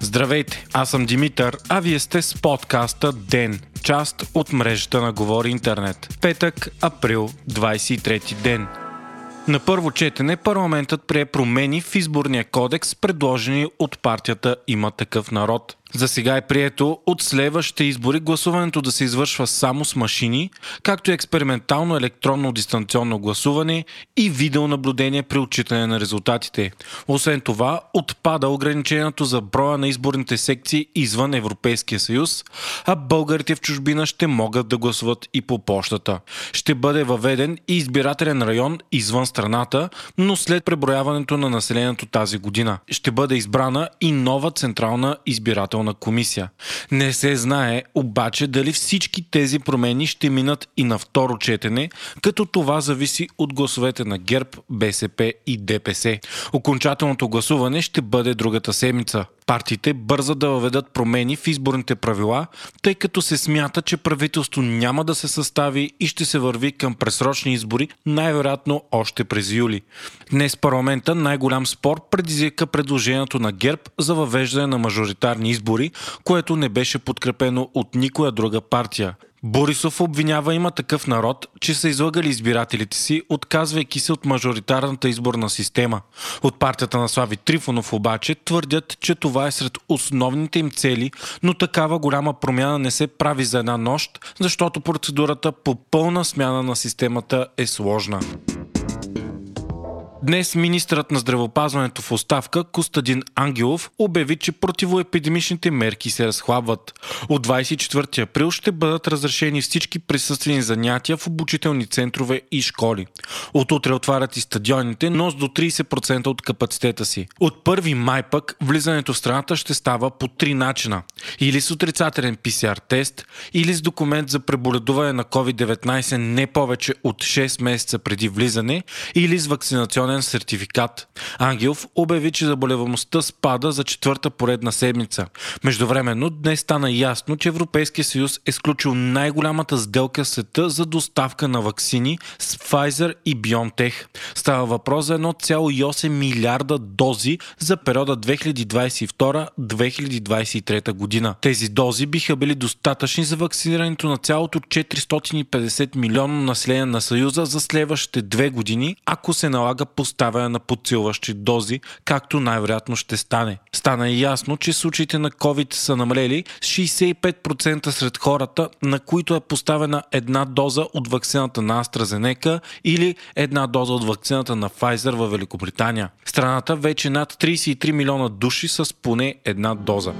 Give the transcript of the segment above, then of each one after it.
Здравейте, аз съм Димитър, а вие сте с подкаста ДЕН, част от мрежата на Говори Интернет. Петък, април, 23 ден. На първо четене парламентът прие промени в изборния кодекс, предложени от партията Има такъв народ. За сега е прието от следващите избори гласуването да се извършва само с машини, както и експериментално електронно дистанционно гласуване и видеонаблюдение при отчитане на резултатите. Освен това, отпада ограничението за броя на изборните секции извън Европейския съюз, а българите в чужбина ще могат да гласуват и по почтата. Ще бъде въведен и избирателен район извън страната, но след преброяването на населението тази година. Ще бъде избрана и нова централна избирателна избирателна комисия. Не се знае обаче дали всички тези промени ще минат и на второ четене, като това зависи от гласовете на ГЕРБ, БСП и ДПС. Окончателното гласуване ще бъде другата седмица. Партиите бързат да въведат промени в изборните правила, тъй като се смята, че правителство няма да се състави и ще се върви към пресрочни избори, най-вероятно още през юли. Днес парламента най-голям спор предизвика предложението на ГЕРБ за въвеждане на мажоритарни избори, което не беше подкрепено от никоя друга партия. Борисов обвинява има такъв народ, че са излагали избирателите си, отказвайки се от мажоритарната изборна система. От партията на Слави Трифонов обаче твърдят, че това е сред основните им цели, но такава голяма промяна не се прави за една нощ, защото процедурата по пълна смяна на системата е сложна. Днес министърът на здравеопазването в оставка Костадин Ангелов обяви, че противоепидемичните мерки се разхлабват. От 24 април ще бъдат разрешени всички присъствени занятия в обучителни центрове и школи. От утре отварят и стадионите, но с до 30% от капацитета си. От 1 май пък влизането в страната ще става по три начина. Или с отрицателен PCR тест, или с документ за преболедуване на COVID-19 не повече от 6 месеца преди влизане, или с вакцинационен вакцинационен сертификат. Ангелов обяви, че заболеваността спада за четвърта поредна седмица. Междувременно днес стана ясно, че Европейския съюз е сключил най-голямата сделка в света за доставка на вакцини с Pfizer и BioNTech. Става въпрос за 1,8 милиарда дози за периода 2022-2023 година. Тези дози биха били достатъчни за вакцинирането на цялото 450 милиона население на Съюза за следващите две години, ако се налага поставяне на подсилващи дози, както най-вероятно ще стане. Стана ясно, че случаите на COVID са намалели с 65% сред хората, на които е поставена една доза от вакцината на AstraZeneca или една доза от вакцината на Pfizer в Великобритания. Страната вече над 33 милиона души с поне една доза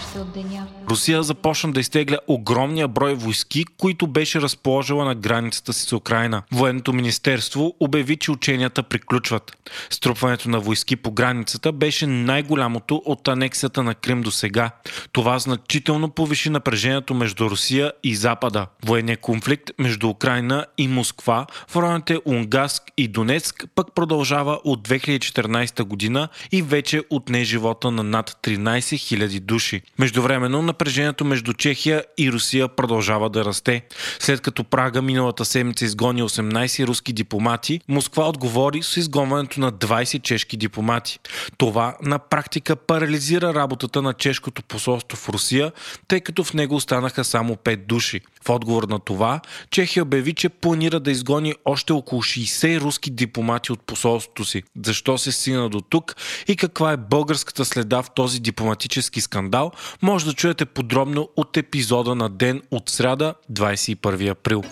още от деня. Русия започна да изтегля огромния брой войски, които беше разположила на границата си с Украина. Военното министерство обяви, че ученията приключват. Струпването на войски по границата беше най-голямото от анексията на Крим до сега. Това значително повиши напрежението между Русия и Запада. Военният конфликт между Украина и Москва в районите Унгаск и Донецк пък продължава от 2014 година и вече отне живота на над 13 000 души. Междувременно напрежението между Чехия и Русия продължава да расте. След като Прага миналата седмица изгони 18 руски дипломати, Москва отговори с изгонването на 20 чешки дипломати. Това на практика парализира работата на чешкото посолство в Русия, тъй като в него останаха само 5 души. В отговор на това, Чехия обяви, че планира да изгони още около 60 руски дипломати от посолството си. Защо се стигна до тук и каква е българската следа в този дипломатически скандал, може да чуете подробно от епизода на ден от сряда 21 април.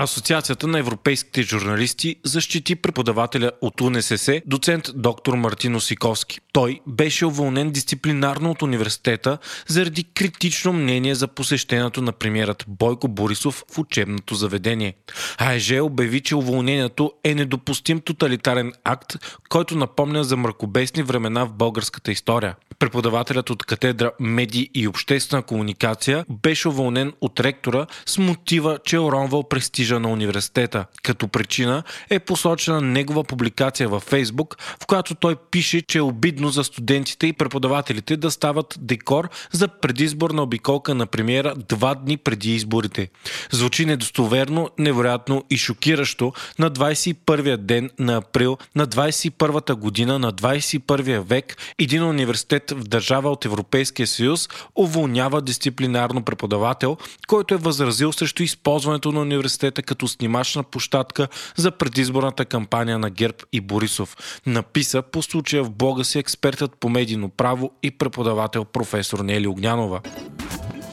Асоциацията на европейските журналисти защити преподавателя от УНСС, доцент доктор Мартино Сиковски. Той беше уволнен дисциплинарно от университета заради критично мнение за посещението на премиерът Бойко Борисов в учебното заведение. АЕЖ обяви, че уволнението е недопустим тоталитарен акт, който напомня за мракобесни времена в българската история. Преподавателят от катедра Медии и обществена комуникация беше уволнен от ректора с мотива, че е уронвал престиж престижа на университета. Като причина е посочена негова публикация във Фейсбук, в която той пише, че е обидно за студентите и преподавателите да стават декор за предизборна обиколка на премиера два дни преди изборите. Звучи недостоверно, невероятно и шокиращо на 21-я ден на април на 21-та година на 21 век един университет в държава от Европейския съюз уволнява дисциплинарно преподавател, който е възразил срещу използването на университета като снимачна площадка за предизборната кампания на ГЕРБ и Борисов. Написа по случая в блога си експертът по медийно право и преподавател професор Нели Огнянова.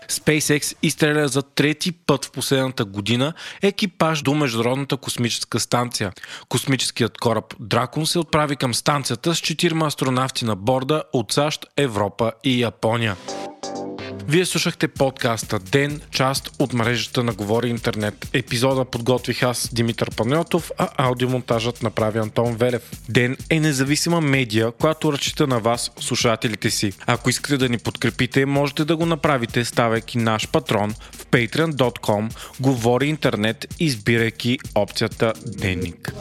SpaceX изстреля за трети път в последната година екипаж до Международната космическа станция. Космическият кораб Дракон се отправи към станцията с четирима астронавти на борда от САЩ, Европа и Япония. Вие слушахте подкаста Ден, част от мрежата на Говори Интернет. Епизода подготвих аз, Димитър Панеотов, а аудиомонтажът направи Антон Велев. Ден е независима медия, която разчита на вас, слушателите си. Ако искате да ни подкрепите, можете да го направите, ставайки наш патрон в patreon.com, Говори Интернет, избирайки опцията Денник.